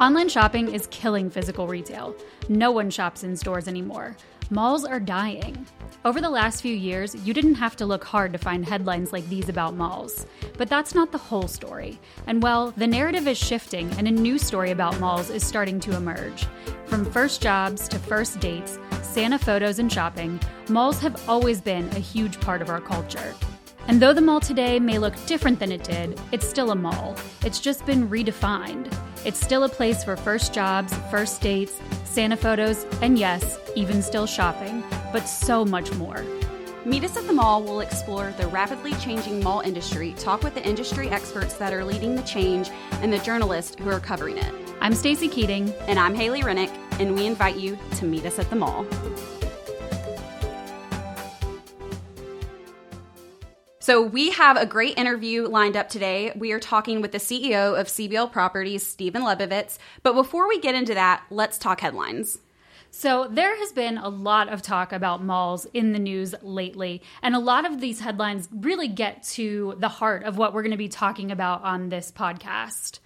Online shopping is killing physical retail. No one shops in stores anymore. Malls are dying. Over the last few years, you didn't have to look hard to find headlines like these about malls. But that's not the whole story. And well, the narrative is shifting, and a new story about malls is starting to emerge. From first jobs to first dates, Santa photos, and shopping, malls have always been a huge part of our culture. And though the mall today may look different than it did, it's still a mall. It's just been redefined. It's still a place for first jobs, first dates, Santa photos, and yes, even still shopping, but so much more. Meet us at the mall. We'll explore the rapidly changing mall industry, talk with the industry experts that are leading the change, and the journalists who are covering it. I'm Stacey Keating. And I'm Haley Rennick, and we invite you to meet us at the mall. So, we have a great interview lined up today. We are talking with the CEO of CBL Properties, Stephen Lebovitz. But before we get into that, let's talk headlines. So, there has been a lot of talk about malls in the news lately, and a lot of these headlines really get to the heart of what we're going to be talking about on this podcast.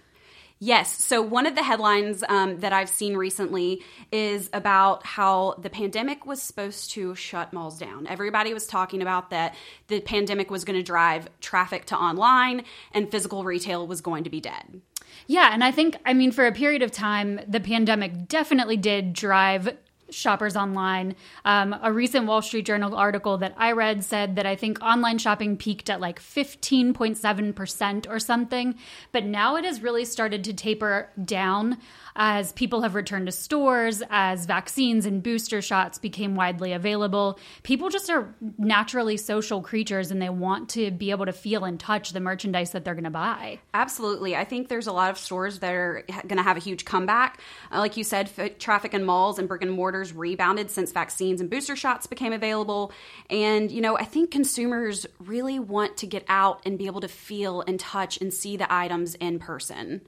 Yes. So, one of the headlines um, that I've seen recently is about how the pandemic was supposed to shut malls down. Everybody was talking about that the pandemic was going to drive traffic to online and physical retail was going to be dead. Yeah, and I think, I mean, for a period of time, the pandemic definitely did drive shoppers online. Um, a recent Wall Street Journal article that I read said that I think online shopping peaked at like 15.7% or something, but now it has really started to taper down as people have returned to stores, as vaccines and booster shots became widely available. People just are naturally social creatures and they want to be able to feel and touch the merchandise that they're going to buy. Absolutely. I think there's a lot of stores that are going to have a huge comeback. Uh, like you said, traffic in malls and brick and mortars rebounded since vaccines and booster shots became available. And, you know, I think consumers really want to get out and be able to feel and touch and see the items in person.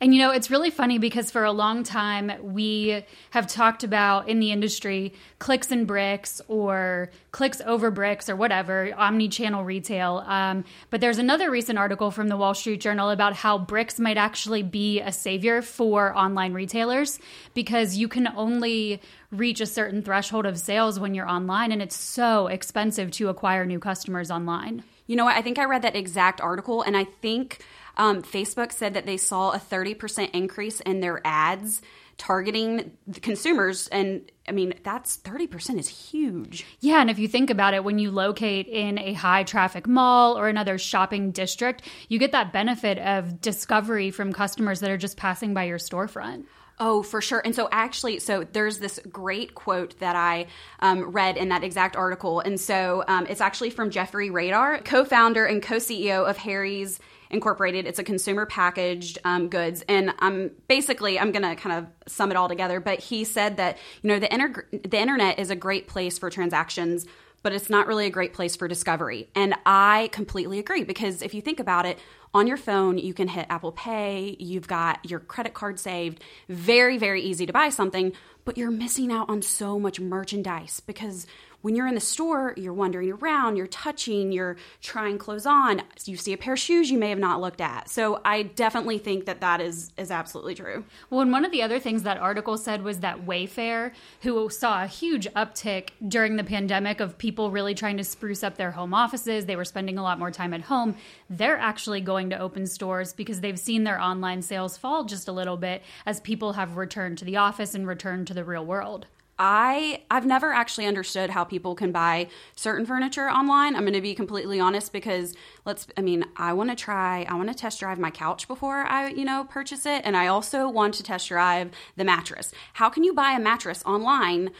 And you know, it's really funny because for a long time we have talked about in the industry clicks and bricks or clicks over bricks or whatever, omni channel retail. Um, but there's another recent article from the Wall Street Journal about how bricks might actually be a savior for online retailers because you can only reach a certain threshold of sales when you're online and it's so expensive to acquire new customers online. You know what? I think I read that exact article and I think um, Facebook said that they saw a 30% increase in their ads targeting the consumers and i mean that's 30% is huge yeah and if you think about it when you locate in a high traffic mall or another shopping district you get that benefit of discovery from customers that are just passing by your storefront Oh, for sure. And so, actually, so there's this great quote that I um, read in that exact article. And so, um, it's actually from Jeffrey Raider, co founder and co CEO of Harry's Incorporated. It's a consumer packaged um, goods, and I'm basically I'm going to kind of sum it all together. But he said that you know the inter- the internet is a great place for transactions, but it's not really a great place for discovery. And I completely agree because if you think about it, on your phone, you can hit Apple Pay, you've got your credit card saved. Very, very easy to buy something, but you're missing out on so much merchandise because when you're in the store, you're wandering around, you're touching, you're trying clothes on. You see a pair of shoes you may have not looked at. So I definitely think that that is is absolutely true. Well, and one of the other things that article said was that Wayfair, who saw a huge uptick during the pandemic of people really trying to spruce up their home offices, they were spending a lot more time at home. They're actually going to open stores because they've seen their online sales fall just a little bit as people have returned to the office and returned to the real world. I I've never actually understood how people can buy certain furniture online. I'm going to be completely honest because let's I mean, I want to try I want to test drive my couch before I, you know, purchase it and I also want to test drive the mattress. How can you buy a mattress online?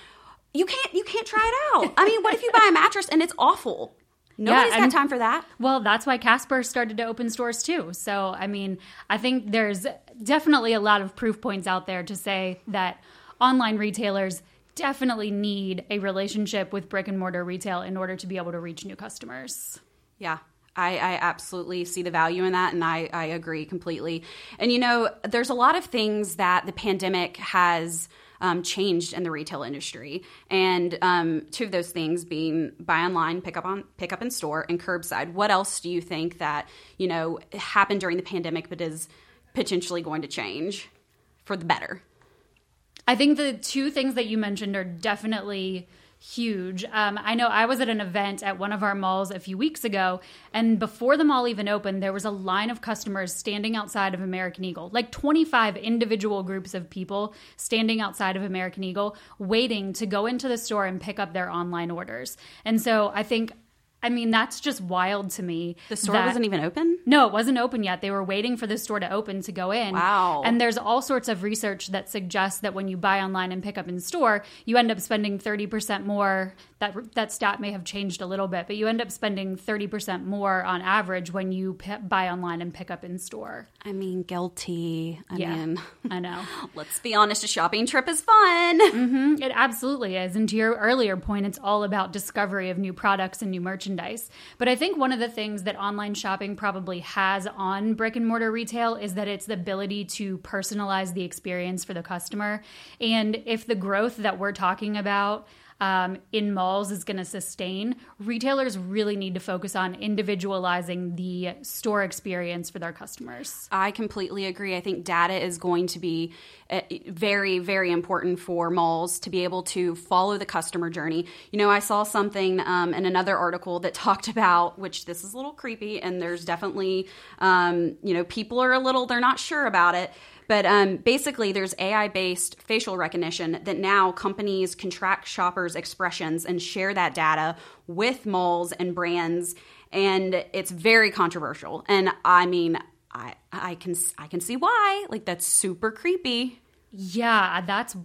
You can't you can't try it out. I mean, what if you buy a mattress and it's awful? Nobody's yeah, got time for that. Well, that's why Casper started to open stores too. So, I mean, I think there's definitely a lot of proof points out there to say that online retailers definitely need a relationship with brick and mortar retail in order to be able to reach new customers. Yeah, I, I, absolutely see the value in that, and I, I, agree completely. And you know, there's a lot of things that the pandemic has um, changed in the retail industry, and um, two of those things being buy online, pick up on pick up in store, and curbside. What else do you think that you know happened during the pandemic, but is potentially going to change? for the better. I think the two things that you mentioned are definitely huge. Um, I know I was at an event at one of our malls a few weeks ago, and before the mall even opened, there was a line of customers standing outside of American Eagle, like 25 individual groups of people standing outside of American Eagle, waiting to go into the store and pick up their online orders. And so I think I mean, that's just wild to me. The store that- wasn't even open? No, it wasn't open yet. They were waiting for the store to open to go in. Wow. And there's all sorts of research that suggests that when you buy online and pick up in store, you end up spending 30% more. That that stat may have changed a little bit, but you end up spending 30% more on average when you p- buy online and pick up in store. I mean, guilty. I Yeah. mean, I know. let's be honest, a shopping trip is fun. Mm-hmm. It absolutely is. And to your earlier point, it's all about discovery of new products and new merchandise. But I think one of the things that online shopping probably has on brick and mortar retail is that it's the ability to personalize the experience for the customer. And if the growth that we're talking about, um, in malls is going to sustain, retailers really need to focus on individualizing the store experience for their customers. I completely agree. I think data is going to be uh, very, very important for malls to be able to follow the customer journey. You know, I saw something um, in another article that talked about, which this is a little creepy, and there's definitely, um, you know, people are a little, they're not sure about it. But um, basically, there's AI based facial recognition that now companies can track shoppers' expressions and share that data with malls and brands. And it's very controversial. And I mean, I, I can I can see why. Like that's super creepy. Yeah, that's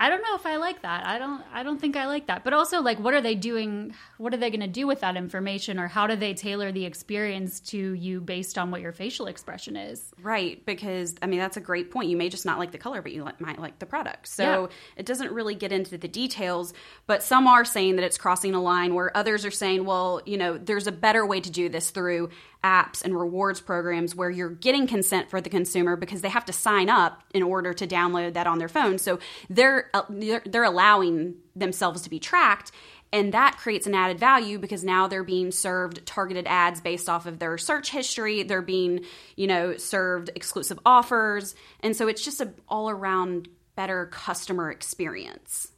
I don't know if I like that. I don't I don't think I like that. But also like what are they doing what are they going to do with that information or how do they tailor the experience to you based on what your facial expression is? Right, because I mean that's a great point. You may just not like the color, but you might like the product. So Yeah. it doesn't really get into the details. But some are saying that it's crossing a line, where others are saying, well, you know, there's a better way to do this through apps and rewards programs where you're getting consent for the consumer because they have to sign up in order to download that on their phone. So they're uh, they're, they're allowing themselves to be tracked. And that creates an added value because now they're being served targeted ads based off of their search history. They're being, you know, served exclusive offers. And so it's just a all around better customer experience.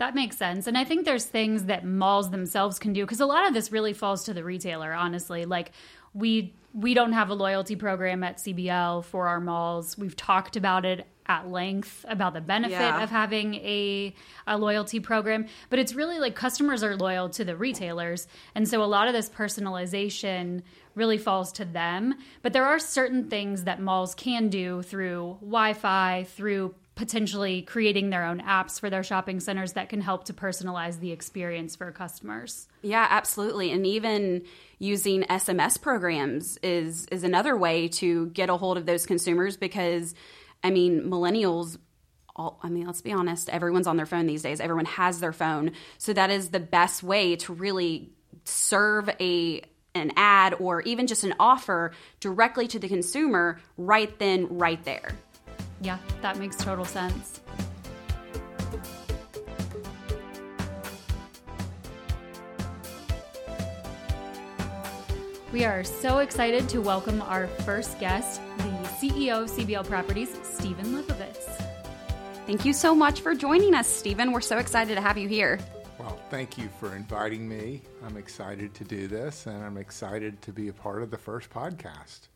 That makes sense. And I think there's things that malls themselves can do because a lot of this really falls to the retailer, honestly. Like we we don't have a loyalty program at CBL for our malls. We've talked about it at length about the benefit Yeah. of having a, a loyalty program, but it's really like customers are loyal to the retailers. And so a lot of this personalization really falls to them. But there are certain things that malls can do through Wi Fi, through potentially creating their own apps for their shopping centers that can help to personalize the experience for customers. Yeah, absolutely. And even using SMS programs is is another way to get a hold of those consumers because I mean, millennials all, I mean, let's be honest, everyone's on their phone these days. Everyone has their phone. So that is the best way to really serve a an ad or even just an offer directly to the consumer right then right there. Yeah, that makes total sense. We are so excited to welcome our first guest, the CEO of CBL Properties, Stephen Lebovitz. Thank you so much for joining us, Stephen. We're so excited to have you here. Well, thank you for inviting me. I'm excited to do this, and I'm excited to be a part of the first podcast.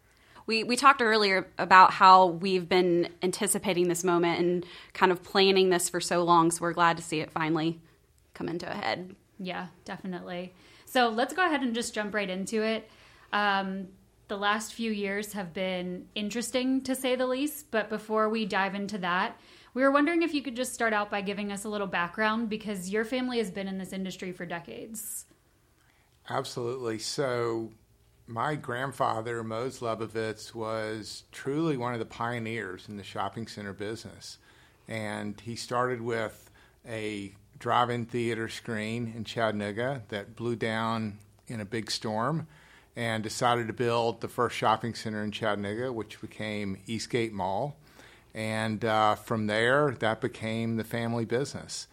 We, we talked earlier about how we've been anticipating this moment and kind of planning this for so long, so we're glad to see it finally come into a head. Yeah, definitely. So let's go ahead and just jump right into it. Um, the last few years have been interesting to say the least, but before we dive into that, we were wondering if you could just start out by giving us a little background because your family has been in this industry for decades. Absolutely. So, my grandfather, Mose Lebovitz, was truly one of the pioneers in the shopping center business. And he started with a drive in theater screen in Chattanooga that blew down in a big storm and decided to build the first shopping center in Chattanooga, which became Eastgate Mall. And uh, from there, that became the family business.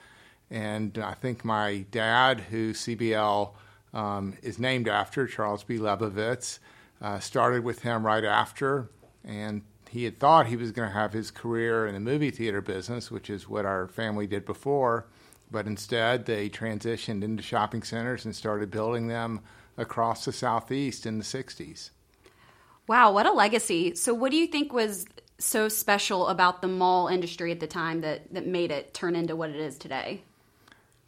And I think my dad, who CBL um, is named after, Charles B. Lebovitz, uh, started with him right after. And he had thought he was going to have his career in the movie theater business, which is what our family did before. But instead, they transitioned into shopping centers and started building them across the Southeast in the 60s. Wow, what a legacy. So, what do you think was so special about the mall industry at the time that, that made it turn into what it is today?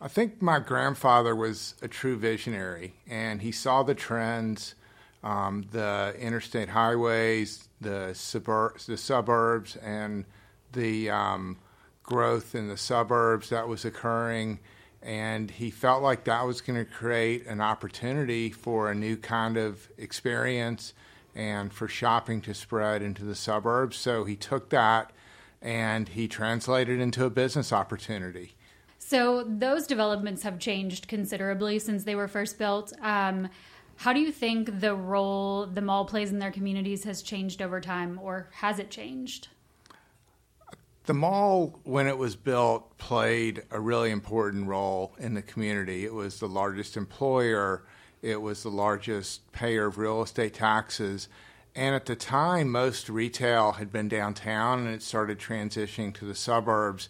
I think my grandfather was a true visionary, and he saw the trends, um, the interstate highways, the, suburb- the suburbs, and the um, growth in the suburbs that was occurring. And he felt like that was going to create an opportunity for a new kind of experience and for shopping to spread into the suburbs. So he took that and he translated into a business opportunity. So those developments have changed considerably since they were first built. Um, how do you think the role the mall plays in their communities has changed over time, or has it changed? The mall, when it was built, played a really important role in the community. It was the largest employer, it was the largest payer of real estate taxes. And at the time, most retail had been downtown and it started transitioning to the suburbs.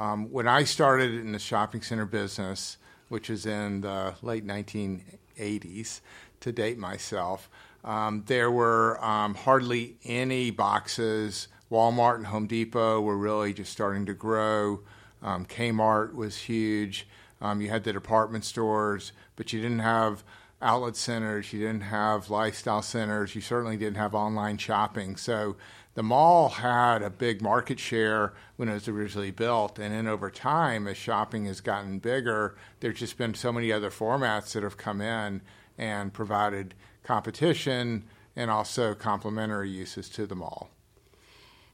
Um, when I started in the shopping center business, which is in the late 1980s, to date myself, um, there were um, hardly any boxes Walmart and Home Depot were really just starting to grow. Um, Kmart was huge. Um, you had the department stores, but you didn't have outlet centers. You didn't have lifestyle centers. You certainly didn't have online shopping. So the mall had a big market share when it was originally built. And then over time, as shopping has gotten bigger, there's just been so many other formats that have come in and provided competition and also complementary uses to the mall.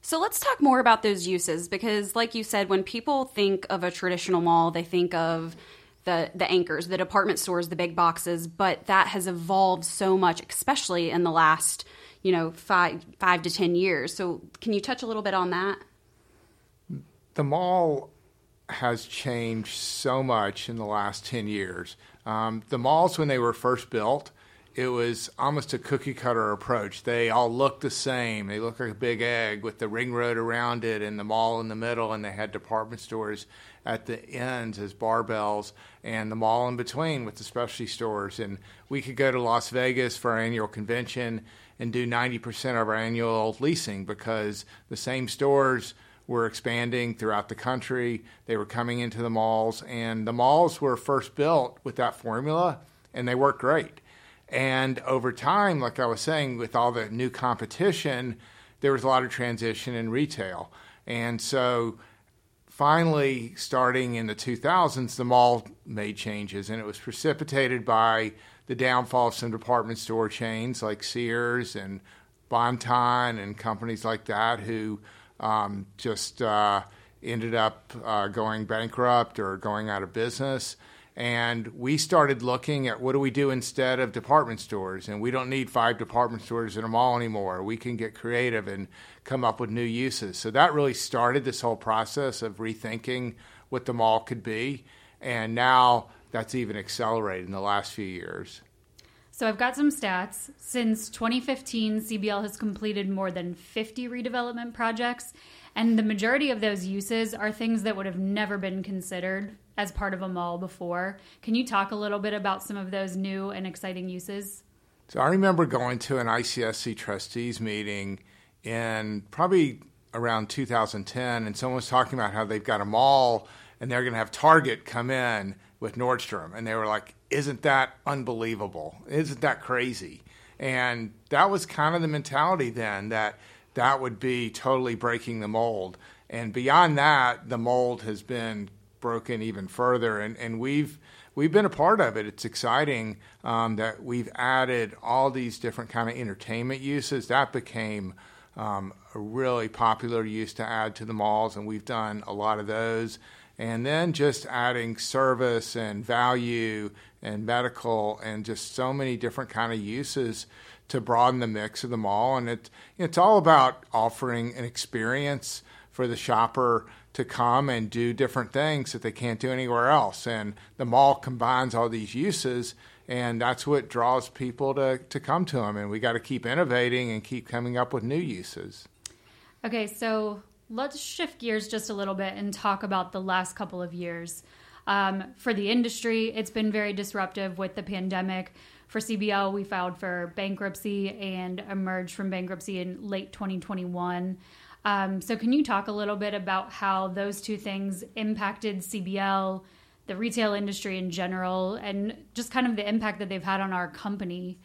So let's talk more about those uses because, like you said, when people think of a traditional mall, they think of the the anchors, the department stores, the big boxes, but that has evolved so much, especially in the last you know five five to ten years. So can you touch a little bit on that? The mall has changed so much in the last ten years. Um, the malls, when they were first built, it was almost a cookie cutter approach. They all looked the same. They looked like a big egg with the ring road around it and the mall in the middle, and they had department stores at the ends as barbells and the mall in between with the specialty stores. And we could go to Las Vegas for our annual convention and do 90% of our annual leasing because the same stores were expanding throughout the country. They were coming into the malls, and the malls were first built with that formula, and they worked great and over time, like I was saying, with all the new competition, there was a lot of transition in retail. And so finally, starting in the 2000s, the mall made changes, and it was precipitated by the downfall of some department store chains like Sears and Bon-Ton and companies like that who um, just uh, ended up uh, going bankrupt or going out of business. And we started looking at what do we do instead of department stores? And we don't need five department stores in a mall anymore. We can get creative and come up with new uses. So that really started this whole process of rethinking what the mall could be. And now that's even accelerated in the last few years so I've got some stats. Since 2015, CBL has completed more than 50 redevelopment projects, and the majority of those uses are things that would have never been considered as part of a mall before. Can you talk a little bit about some of those new and exciting uses? So I remember going to an ICSC trustees meeting in probably around 2010, and someone was talking about how they've got a mall and they're going to have Target come in with Nordstrom, and they were like, "Isn't that unbelievable? Isn't that crazy?" And that was kind of the mentality then that that would be totally breaking the mold. And beyond that, the mold has been broken even further, and, and we've we've been a part of it. It's exciting um, that we've added all these different kind of entertainment uses. That became um, a really popular use to add to the malls, and we've done a lot of those. And then just adding service and value and medical and just so many different kind of uses to broaden the mix of the mall. And it, it's all about offering an experience for the shopper to come and do different things that they can't do anywhere else. And the mall combines all these uses, and that's what draws people to, to come to them. And we got to keep innovating and keep coming up with new uses. Okay, so let's shift gears just a little bit and talk about the last couple of years. Um, for the industry, it's been very disruptive with the pandemic. For CBL, we filed for bankruptcy and emerged from bankruptcy in late 2021. Um, so, can you talk a little bit about how those two things impacted CBL, the retail industry in general, and just kind of the impact that they've had on our company?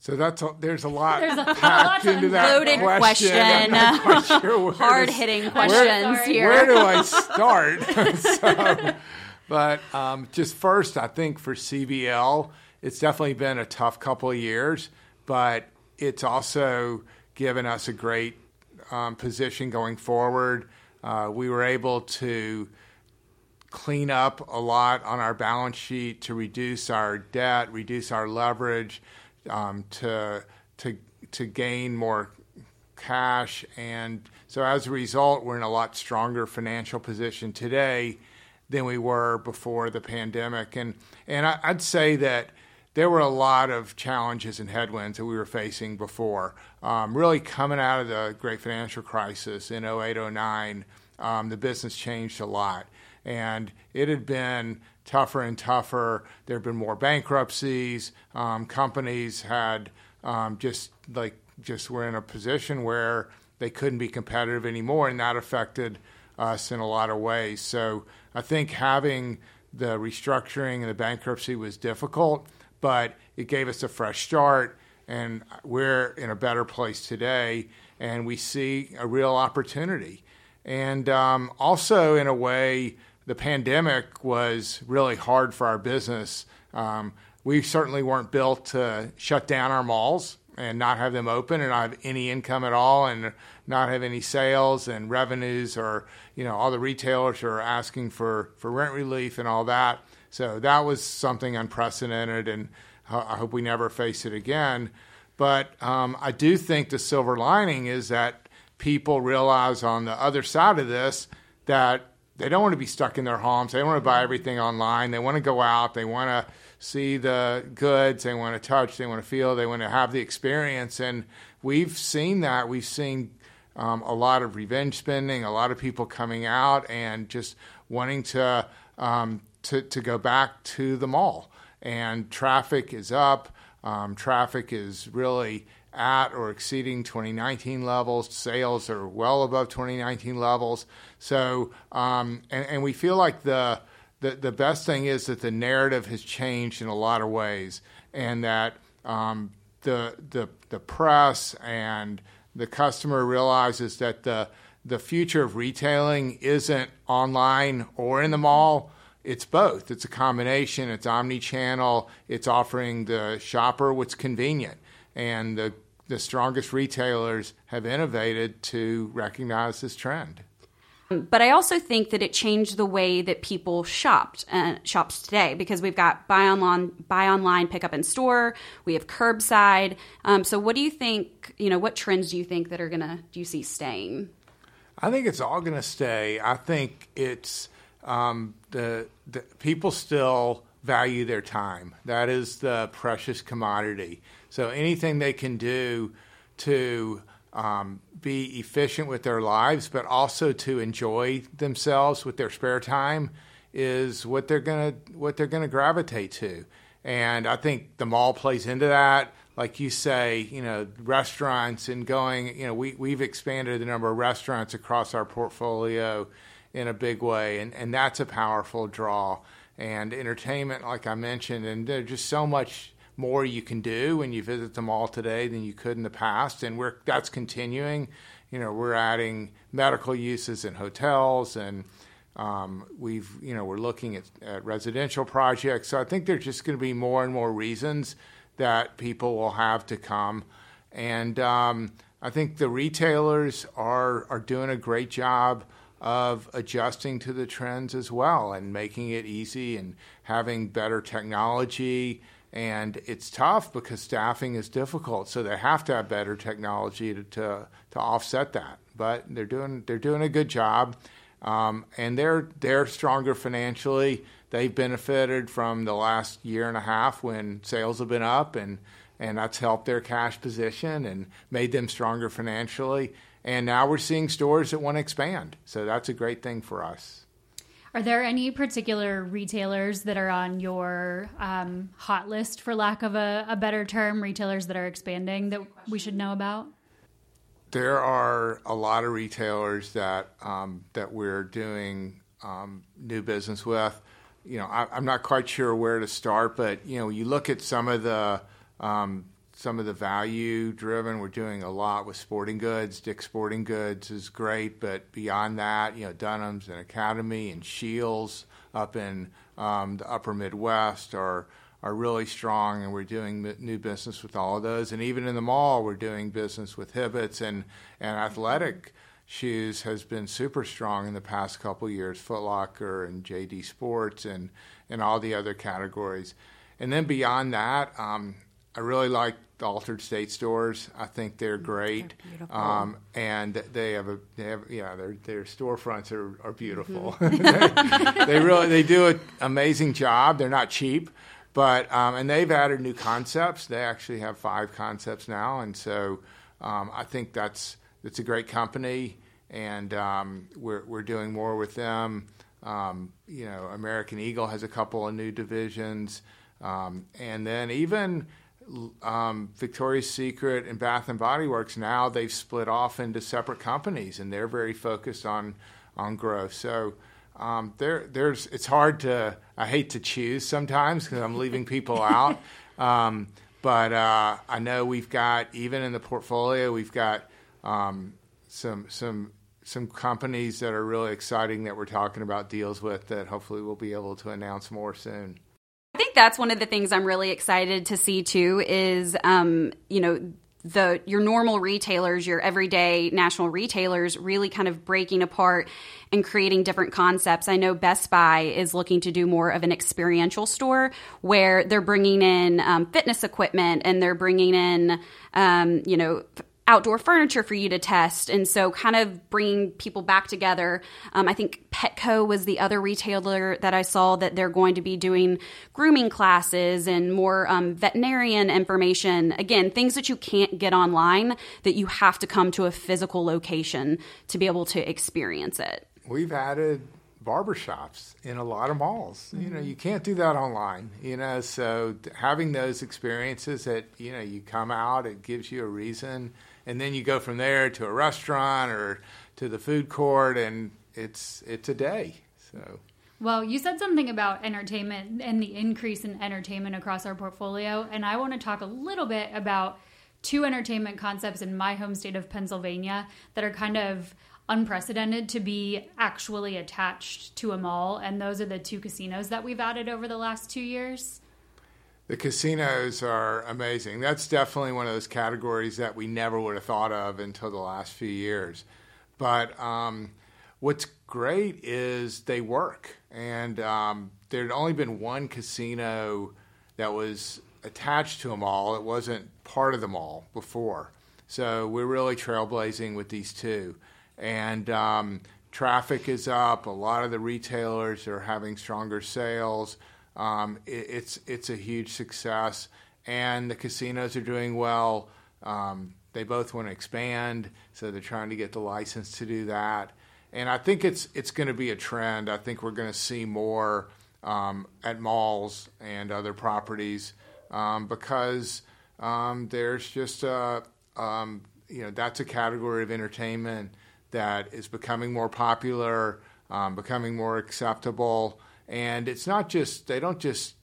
So that's a, there's a lot There's a packed lot into that Loaded question. question. I'm not quite sure where Hard hitting questions Sorry. here. Where do I start? so, but um, just first, I think for CBL, it's definitely been a tough couple of years, but it's also given us a great um, position going forward. Uh, we were able to clean up a lot on our balance sheet to reduce our debt, reduce our leverage, um, to to to gain more cash, and so as a result, we're in a lot stronger financial position today than we were before the pandemic. And and I, I'd say that there were a lot of challenges and headwinds that we were facing before. Um, really coming out of the great financial crisis in 08, 09, um, the business changed a lot. And it had been tougher and tougher. There have been more bankruptcies. Um, companies had um, just like just were in a position where they couldn't be competitive anymore, and that affected us in a lot of ways. So I think having the restructuring and the bankruptcy was difficult, but it gave us a fresh start, and we're in a better place today, and we see a real opportunity. And um, also, in a way, the pandemic was really hard for our business. Um, we certainly weren't built to shut down our malls and not have them open and not have any income at all and not have any sales and revenues or you know all the retailers are asking for for rent relief and all that so that was something unprecedented and i hope we never face it again but um, i do think the silver lining is that people realize on the other side of this that they don't want to be stuck in their homes they want to buy everything online they want to go out they want to see the goods, they want to touch, they want to feel, they want to have the experience. And we've seen that. We've seen um, a lot of revenge spending, a lot of people coming out and just wanting to, um, to, to go back to the mall. And traffic is up. Um, traffic is really at or exceeding 2019 levels. Sales are well above 2019 levels. So, um, and, and we feel like the the, the best thing is that the narrative has changed in a lot of ways, and that um, the, the, the press and the customer realizes that the, the future of retailing isn't online or in the mall. It's both. It's a combination. It's omni-channel. It's offering the shopper what's convenient, and the the strongest retailers have innovated to recognize this trend. But I also think that it changed the way that people shopped uh, shops today because we've got buy online, buy online, pick up in store. We have curbside. Um, so, what do you think? You know, what trends do you think that are gonna do you see staying? I think it's all going to stay. I think it's um, the, the people still value their time. That is the precious commodity. So anything they can do to um, be efficient with their lives, but also to enjoy themselves with their spare time, is what they're gonna what they're gonna gravitate to. And I think the mall plays into that. Like you say, you know, restaurants and going, you know, we, we've expanded the number of restaurants across our portfolio in a big way, and, and that's a powerful draw. And entertainment, like I mentioned, and there's just so much more you can do when you visit the mall today than you could in the past, and we're that's continuing. You know, we're adding medical uses in hotels, and um, we've you know we're looking at, at residential projects. So I think there's just going to be more and more reasons that people will have to come, and um, I think the retailers are are doing a great job of adjusting to the trends as well and making it easy and having better technology. And it's tough because staffing is difficult so they have to have better technology to, to, to offset that. But they're doing they're doing a good job um, and they're they're stronger financially. They've benefited from the last year and a half when sales have been up and and that's helped their cash position and made them stronger financially. And now we're seeing stores that want to expand. So that's a great thing for us. Are there any particular retailers that are on your um, hot list, for lack of a, a better term, retailers that are expanding that we should know about? There are a lot of retailers that um, that we're doing um, new business with. You know, I, am not quite sure where to start, but you know, you look at some of the um, some of the value driven. We're doing a lot with sporting goods. Dick's Sporting Goods is great, but beyond that, you know, Dunham's and Academy and Scheels up in um, the upper Midwest are are really strong, and we're doing new business with all of those. And even in the mall, we're doing business with Hibbett's and and athletic shoes has been super strong in the past couple years. Foot Locker and JD Sports and and all the other categories. And then beyond that, um, I really like the Altar'd State stores. I think they're great, they're um, and they have a they have yeah their their storefronts are, are beautiful. Mm-hmm. they, they, really they do an amazing job. They're not cheap, but um, and they've added new concepts. They actually have five concepts now, and so um, I think that's it's a great company, and um, we're we're doing more with them. Um, you know, American Eagle has a couple of new divisions, um, and then even um, Victoria's Secret and Bath and Body Works now they've split off into separate companies and they're very focused on on growth. So um, there there's it's hard to I hate to choose sometimes because I'm leaving people out. Um, but uh, I know we've got even in the portfolio we've got um, some some some companies that are really exciting that we're talking about deals with that hopefully we'll be able to announce more soon that's one of the things I'm really excited to see too is, um, you know, the your normal retailers, your everyday national retailers, really kind of breaking apart and creating different concepts. I know Best Buy is looking to do more of an experiential store where they're bringing in um, fitness equipment and they're bringing in, um, you know, outdoor furniture for you to test. And so, kind of bringing people back together. Um, I think Petco was the other retailer that I saw that they're going to be doing grooming classes and more um, veterinarian information. Again, things that you can't get online that you have to come to a physical location to be able to experience it. We've added barbershops in a lot of malls. You know, you can't do that online, you know, so having those experiences that, you know, you come out, it gives you a reason and then you go from there to a restaurant or to the food court, and it's it's a day. So. Well, you said something about entertainment and the increase in entertainment across our portfolio, and I want to talk a little bit about two entertainment concepts in my home state of Pennsylvania that are kind of unprecedented to be actually attached to a mall, and those are the two casinos that we've added over the last two years the casinos are amazing. That's definitely one of those categories that we never would have thought of until the last few years. But um, what's great is they work, and um, there had only been one casino that was attached to a mall. It wasn't part of the mall before, so we're really trailblazing with these two. And um, traffic is up. A lot of the retailers are having stronger sales. Um, it, it's it's a huge success, and the casinos are doing well. Um, they both want to expand, so they're trying to get the license to do that. And I think it's it's going to be a trend. I think we're going to see more um, at malls and other properties um, because um, there's just a um, you know that's a category of entertainment that is becoming more popular, becoming more acceptable. And it's not just, they don't just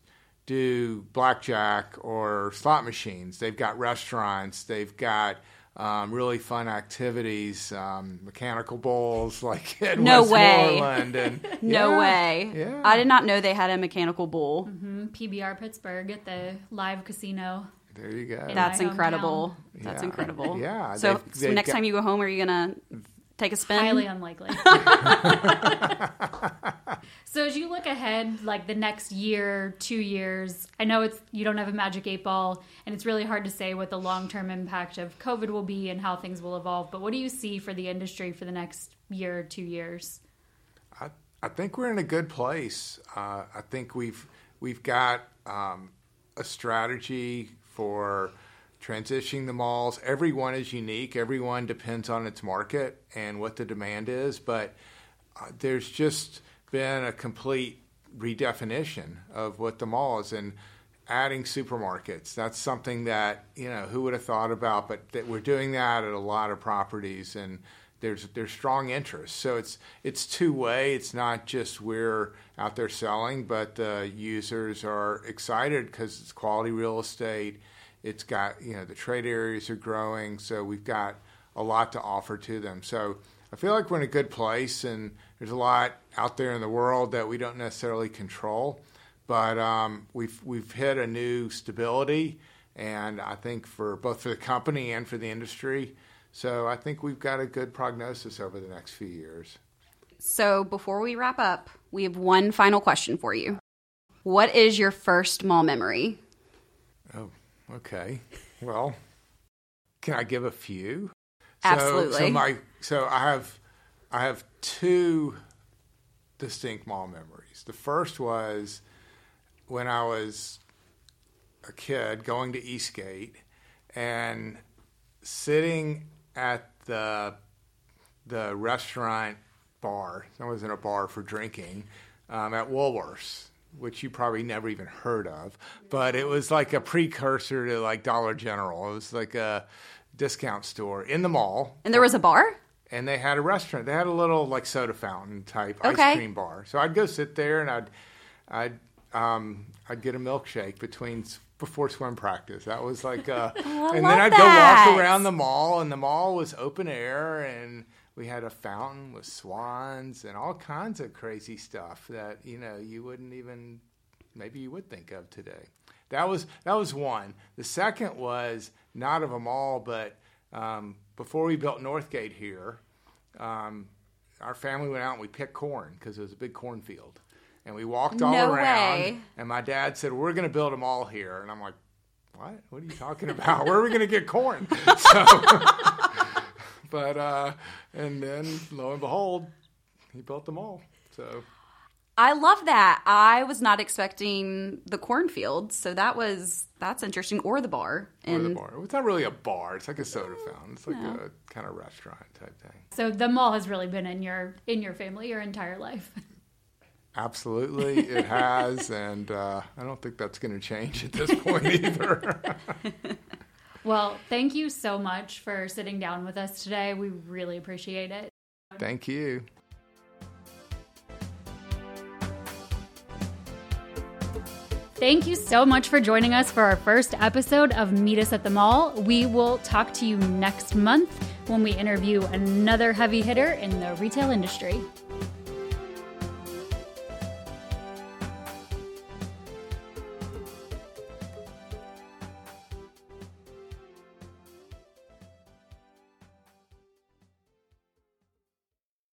do blackjack or slot machines. They've got restaurants, they've got um, really fun activities, um, mechanical bowls like at no Westmoreland. way. And, no yeah, way. Yeah. I did not know they had a mechanical bull. Mm-hmm. PBR Pittsburgh at the live casino. There you go. That's incredible. Yeah. That's incredible. Yeah. So, they've, they've so next got, time you go home, are you gonna take a spin? Highly unlikely. so as you look ahead, like the next year, two years, I know it's you don't have a magic eight ball, and it's really hard to say what the long term impact of COVID will be and how things will evolve. But what do you see for the industry for the next year, two years? I I think we're in a good place. Uh, I think we've we've got um, a strategy for transitioning the malls. Everyone is unique. Everyone depends on its market and what the demand is. But uh, there's just been a complete redefinition of what the mall is. And adding supermarkets, that's something that, you know, who would have thought about? But that we're doing that at a lot of properties. And there's there's strong interest. So it's it's two way. It's not just we're out there selling, but the users are excited because it's quality real estate. It's got you know the trade areas are growing, so we've got a lot to offer to them. So I feel like we're in a good place, and there's a lot out there in the world that we don't necessarily control, but um, we've we've hit a new stability, and I think for both for the company and for the industry so I think we've got a good prognosis over the next few years. So before we wrap up, we have one final question for you. What is your first mall memory? Okay. Well, can I give a few? Absolutely. So, so my so I have I have two distinct mall memories. The first was when I was a kid going to Eastgate and sitting at the the restaurant bar. I was in a bar for drinking um, at Woolworths, which you probably never even heard of, but it was like a precursor to like Dollar General. It was like a discount store in the mall. And there was a bar. And they had a restaurant. They had a little like soda fountain type okay. ice cream bar. So I'd go sit there and I'd I'd um, I'd get a milkshake between before swim practice. That was like, uh, and then I'd that. go walk around the mall, and the mall was open air, and we had a fountain with swans and all kinds of crazy stuff that you know you wouldn't even maybe you would think of today. That was that was one. The second was not of a mall, but um, before we built Northgate here, um, our family went out and we picked corn because it was a big cornfield and we walked all no around. Way. And my dad said, "We're going to build a mall here," and I'm like, "What? What are you talking about? Where are we going to get corn?" So, but uh, and then lo and behold, he built the mall. So. I love that. I was not expecting the cornfield, so that was that's interesting. Or the bar. And, or the bar. It's not really a bar. It's like a soda fountain. It's like yeah. a kind of restaurant type thing. So the mall has really been in your in your family your entire life. Absolutely, it has, and uh, I don't think that's going to change at this point either. well, thank you so much for sitting down with us today. We really appreciate it. Thank you. Thank you so much for joining us for our first episode of Meet Us at the Mall. We will talk to you next month when we interview another heavy hitter in the retail industry.